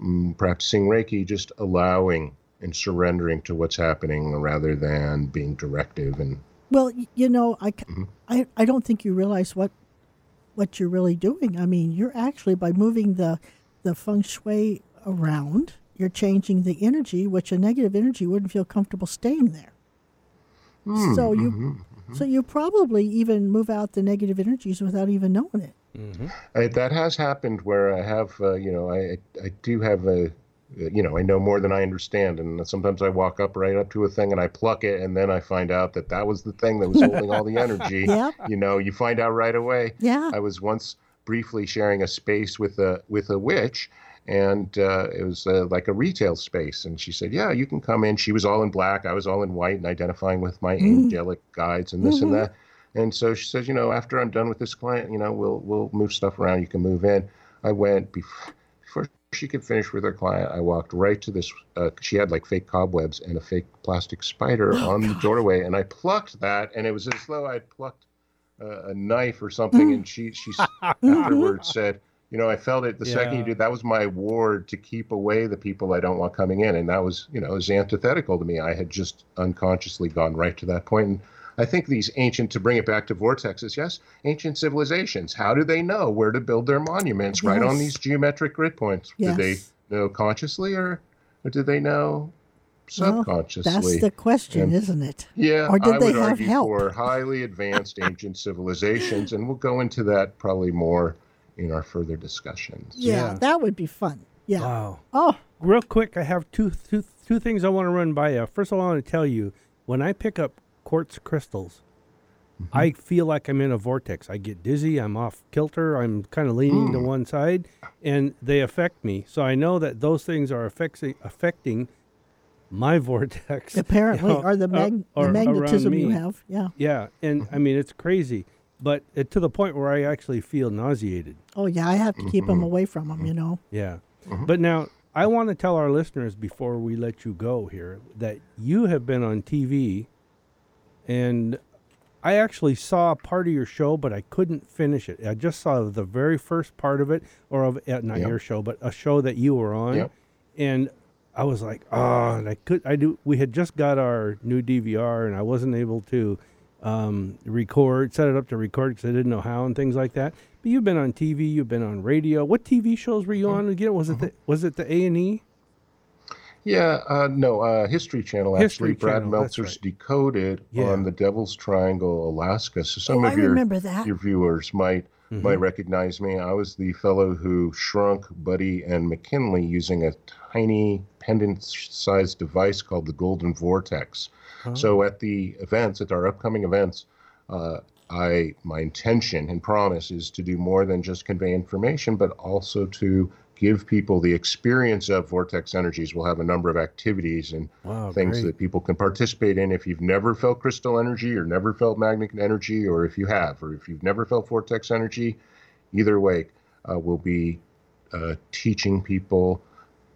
um, practicing Reiki, just allowing and surrendering to what's happening rather than being directive and well you know I, mm-hmm. I i don't think you realize what what you're really doing i mean you're actually by moving the the feng shui around you're changing the energy which a negative energy wouldn't feel comfortable staying there mm, so you mm-hmm, mm-hmm. so you probably even move out the negative energies without even knowing it mm-hmm. I, that has happened where i have uh, you know i i do have a you know, I know more than I understand. And sometimes I walk up right up to a thing and I pluck it, and then I find out that that was the thing that was holding all the energy. Yep. You know, you find out right away. Yeah. I was once briefly sharing a space with a with a witch, and uh, it was uh, like a retail space. And she said, "Yeah, you can come in." She was all in black. I was all in white, and identifying with my mm. angelic guides and this mm-hmm. and that. And so she says, "You know, after I'm done with this client, you know, we'll we'll move stuff around. You can move in." I went before she could finish with her client, I walked right to this. Uh, she had like fake cobwebs and a fake plastic spider oh, on God. the doorway, and I plucked that, and it was as though I'd plucked uh, a knife or something. Mm. And she she afterwards said, "You know, I felt it the Yeah. second you did. That was my ward to keep away the people I don't want coming in, and that was you know it was antithetical to me. I had just unconsciously gone right to that point." And, I think these ancient, to bring it back to vortexes, yes, ancient civilizations. How do they know where to build their monuments? Right on these geometric grid points. Yes. Did they know consciously, or, or did they know Well, subconsciously? that's the question And- isn't it yeah, or did I they would have argue help? for highly advanced ancient civilizations, and we'll go into that probably more in our further discussions. yeah, Yeah. that would be fun yeah Wow. oh Real quick, I have two, two, two things I want to run by you. First of all, I want to tell you when I pick up quartz crystals, mm-hmm. I feel like I'm in a vortex. I get dizzy. I'm off kilter. I'm kind of leaning to mm. one side, and they affect me. So I know that those things are affecting affecting my vortex. apparently you know, or the, uh, or the magnetism you have yeah Yeah, and mm-hmm. I mean it's crazy, but uh, to the point where I actually feel nauseated. oh yeah i have to keep them away from them you know Yeah. But now I want to tell our listeners before we let you go here that you have been on TV and I actually saw part of your show, but I couldn't finish it. I just saw the very first part of it, or of uh, not Yep. your show, but a show that you were on, Yep. and I was like, oh, and I could, I do. We had just got our new DVR, and I wasn't able to um, record, set it up to record because I didn't know how and things like that. But you've been on TV, you've been on radio. What TV shows were you on again? Was it the was it the A and E? Yeah, uh, no, uh, History Channel History actually. Brad Channel, Meltzer's right. Decoded Yeah. on the Devil's Triangle, Alaska. So some oh, of i your remember that your viewers might Mm-hmm. might recognize me. I was the fellow who shrunk Buddy and McKinley using a tiny pendant-sized device called the Golden Vortex. Oh. So at the events, at our upcoming events, uh, I my intention and promise is to do more than just convey information, but also to give people the experience of vortex energies. We'll have a number of activities and Wow, things great. that people can participate in. If you've never felt crystal energy or never felt magnetic energy, or if you have, or if you've never felt vortex energy, either way, uh, we'll be uh, teaching people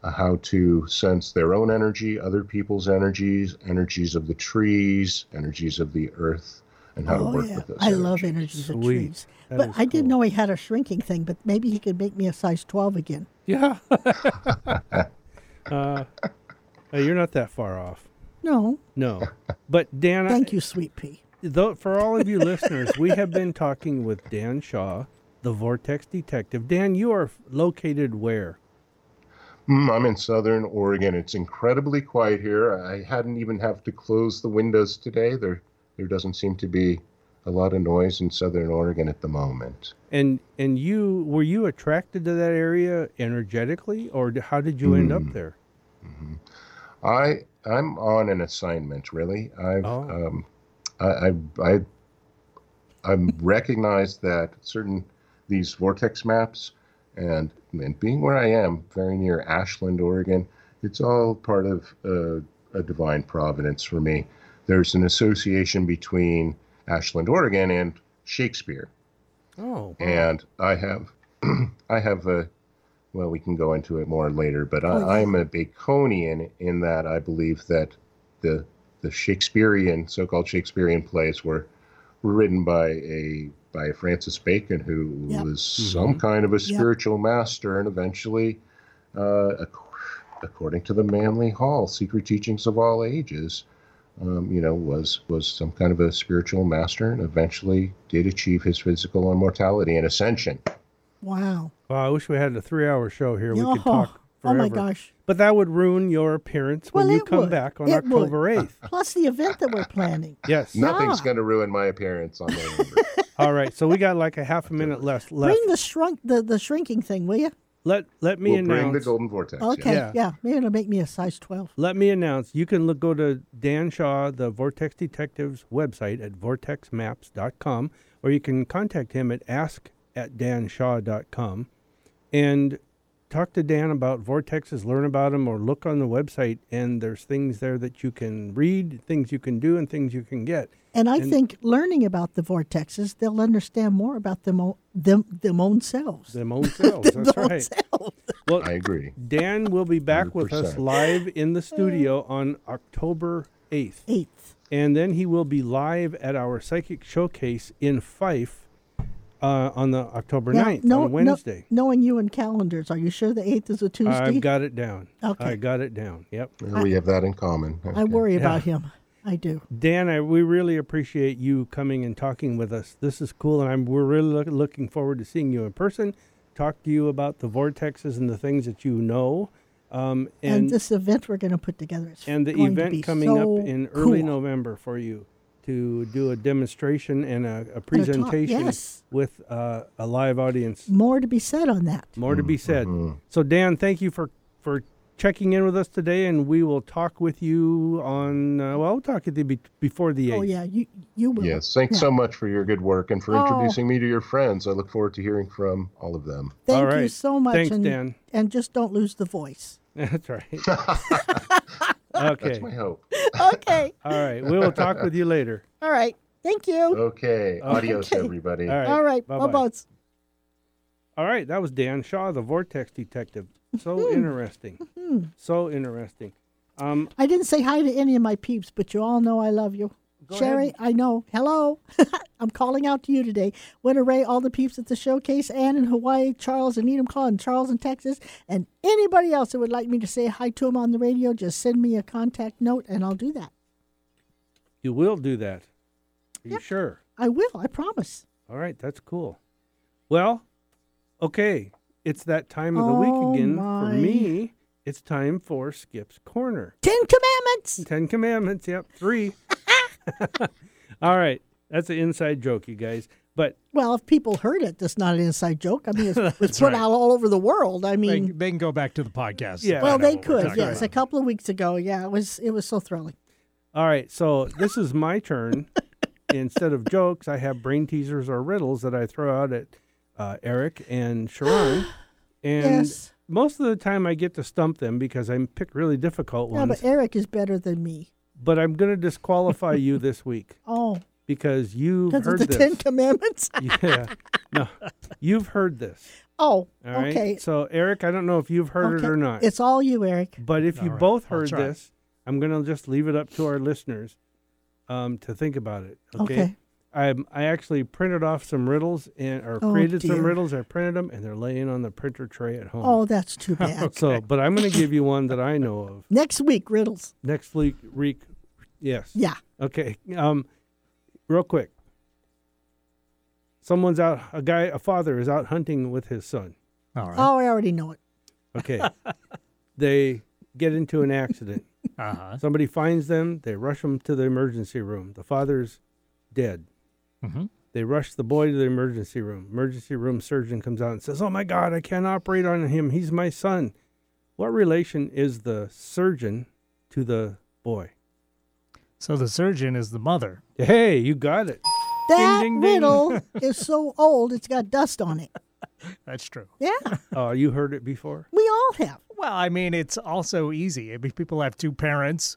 how to sense their own energy, other people's energies, energies of the trees, energies of the earth, and how to oh work yeah with those. i love energies. energies of trees That but is i didn't cool. know he had a shrinking thing but maybe he could make me a size 12 again Yeah. uh, uh, you're not that far off. no No, but Dan, I- thank you sweet pea though, for all of you listeners, we have been talking with Dan Shaw, the Vortex Detective. Dan, you are located where? Mm, I'm in Southern Oregon. It's incredibly quiet here. I hadn't even have to close the windows today. There, there doesn't seem to be a lot of noise in Southern Oregon at the moment. And and you were you attracted to that area energetically, or how did you end Hmm. up there? I I'm on an assignment really. I've Oh. um, I, I I I'm recognized that certain these vortex maps and and being where I am, very near Ashland, Oregon, it's all part of uh, a divine providence for me. There's an association between Ashland, Oregon, and Shakespeare, Oh, and I have I have a well, we can go into it more later, but I, Oh, yeah. I'm a Baconian in that I believe that the the Shakespearean, so-called Shakespearean plays were were written by a by Francis Bacon, who Yep. was some kind of a spiritual master, and eventually, uh, ac- according to the Manly Hall, Secret Teachings of All Ages, um, you know, was was some kind of a spiritual master, and eventually did achieve his physical immortality and ascension. Wow. Well, I wish we had a three-hour show here. We Oh, could talk Forever. oh my gosh. But that would ruin your appearance when you come would. back on It would. October eighth. Plus the event that we're planning. Yes. Nothing's Yeah. going to ruin my appearance on November. All right. So we got like a half a minute left. left. Bring the shrunk the, the shrinking thing, will you? let let me we'll announce. bring the golden vortex. Okay. Yeah. Yeah. Maybe it'll make me a size twelve. Let me announce. You can look, go to Dan Shaw, the Vortex Detectives website at vortexmaps.com, or you can contact him at ask at danshaw.com and talk to Dan about vortexes, learn about them, or look on the website. And there's things there that you can read, things you can do, and things you can get. And I And- think learning about the vortexes, they'll understand more about them o- them them own selves. Them own selves. Them That's own right. selves. Well, I agree. Dan will be back with us live in the studio on October 8th. Eighth. and then he will be live at our psychic showcase in Fife uh, on the October Now, 9th no, on Wednesday. No, knowing you and calendars, are you sure the eighth is a Tuesday? I've got it down. Okay. I got it down. Yep. Well, we have that in common. I worry Yeah. about him. I do. Dan, I, we really appreciate you coming and talking with us. This is cool, and I'm we're really look, looking forward to seeing you in person. Talk to you about the vortexes and the things that you know, um, And, and this event we're going to put together is and the going to event be coming so up in early cool. November for you to do a demonstration and a, a And a talk, presentation yes. with uh, a live audience. More to be said on that. More to be said. Mhm. So Dan, thank you for for checking in with us today, and we will talk with you on. Uh, well, we'll talk with you be, before the eighth. Oh yeah, you you will. Yes, thanks Yeah. so much for your good work and for Oh. introducing me to your friends. I look forward to hearing from all of them. Thank All you so much. Thanks, and, Dan. And just don't lose the voice. That's right. okay. That's okay. my hope. okay. All right. We will talk with you later. All right. Thank you. Okay. Adios, Okay. everybody. All right. All right. Bye-bye. Bye bye. All right. That was Dan Shaw, the Vortex Detective. So interesting. So interesting. Um, I didn't say hi to any of my peeps, but you all know I love you. Sherry, ahead. I know. Hello. I'm calling out to you today. Want Ray, all the peeps at the showcase, Ann in Hawaii, Charles and Needham Call, and Charles in Texas, and anybody else that would like me to say hi to them on the radio, just send me a contact note and I'll do that. you will do that. Are you sure? I will, I promise. All right. That's cool. Well, okay. It's that time of the Oh, week again. For me, it's time for Skip's Corner. Ten Commandments. Ten Commandments. Yep, three. All right, that's an inside joke, you guys. But Well, if people heard it, that's not an inside joke. I mean, it's, it's That's put right. out all over the world. I mean, they can go back to the podcast. Yeah. well, they could. talking Yes, a couple of weeks ago. Yeah, it was it was so thrilling. all right, so this is my turn. Instead of jokes, I have brain teasers or riddles that I throw out at uh, Eric and Sha'ron, and yes. most of the time I get to stump them because I pick really difficult Yeah, ones. but Eric is better than me. but I'm going to disqualify you this week Oh, because you've because of heard the this. Ten Commandments. yeah, no, you've heard this. Oh, All right. okay. So Eric, I don't know if you've heard okay. it or not. It's all you, Eric. But if you All right, both heard this, I'm going to just leave it up to our listeners um, to think about it. Okay. Okay. I I actually printed off some riddles and or Oh, created dear. some riddles. I printed them and they're laying on the printer tray at home. Oh, that's too bad. So, but I'm going to give you one that I know of Next week, riddles. next week. Week, yes. Yeah. Okay. Um, real quick. Someone's out. A guy, a father, is out hunting with his son. All right. Oh, I already know it. Okay. they get into an accident. Uh-huh. Somebody finds them. They rush them to the emergency room. The father's dead. Mhm. They rush the boy to the emergency room. Emergency room surgeon comes out and says, "Oh my God, I can't operate on him. He's my son." What relation is the surgeon to the boy? So the surgeon is the mother. Hey, you got it. That ding, ding. riddle is so old it's got dust on it. That's true. Yeah, Oh, you heard it before. we all have. Well, I mean, it's also easy. I mean, people have two parents.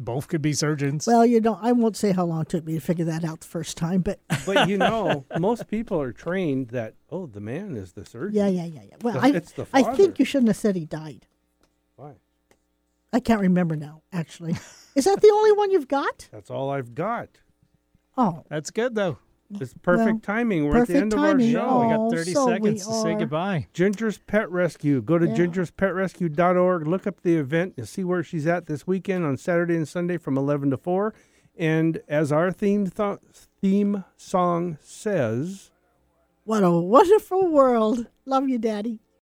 Both could be surgeons. Well, you know, I won't say how long it took me to figure that out the first time, but But you know, most people are trained that oh, the man is the surgeon. yeah, yeah, yeah, yeah. Well, The- I, it's the I think you shouldn't have said he died. Why? I can't remember now, actually. Is that the only one you've got? That's all I've got. Oh, That's good, though. It's perfect Well, timing. We're at the end timing. of our Oh, show. we Oh, got 30 so seconds to say goodbye. Ginger's Pet Rescue. Go to Yeah. gingerspetrescue.org. Look up the event and see where she's at this weekend on Saturday and Sunday from 11 to 4. And as our theme th- theme song says, what a wonderful world. Love you, Daddy.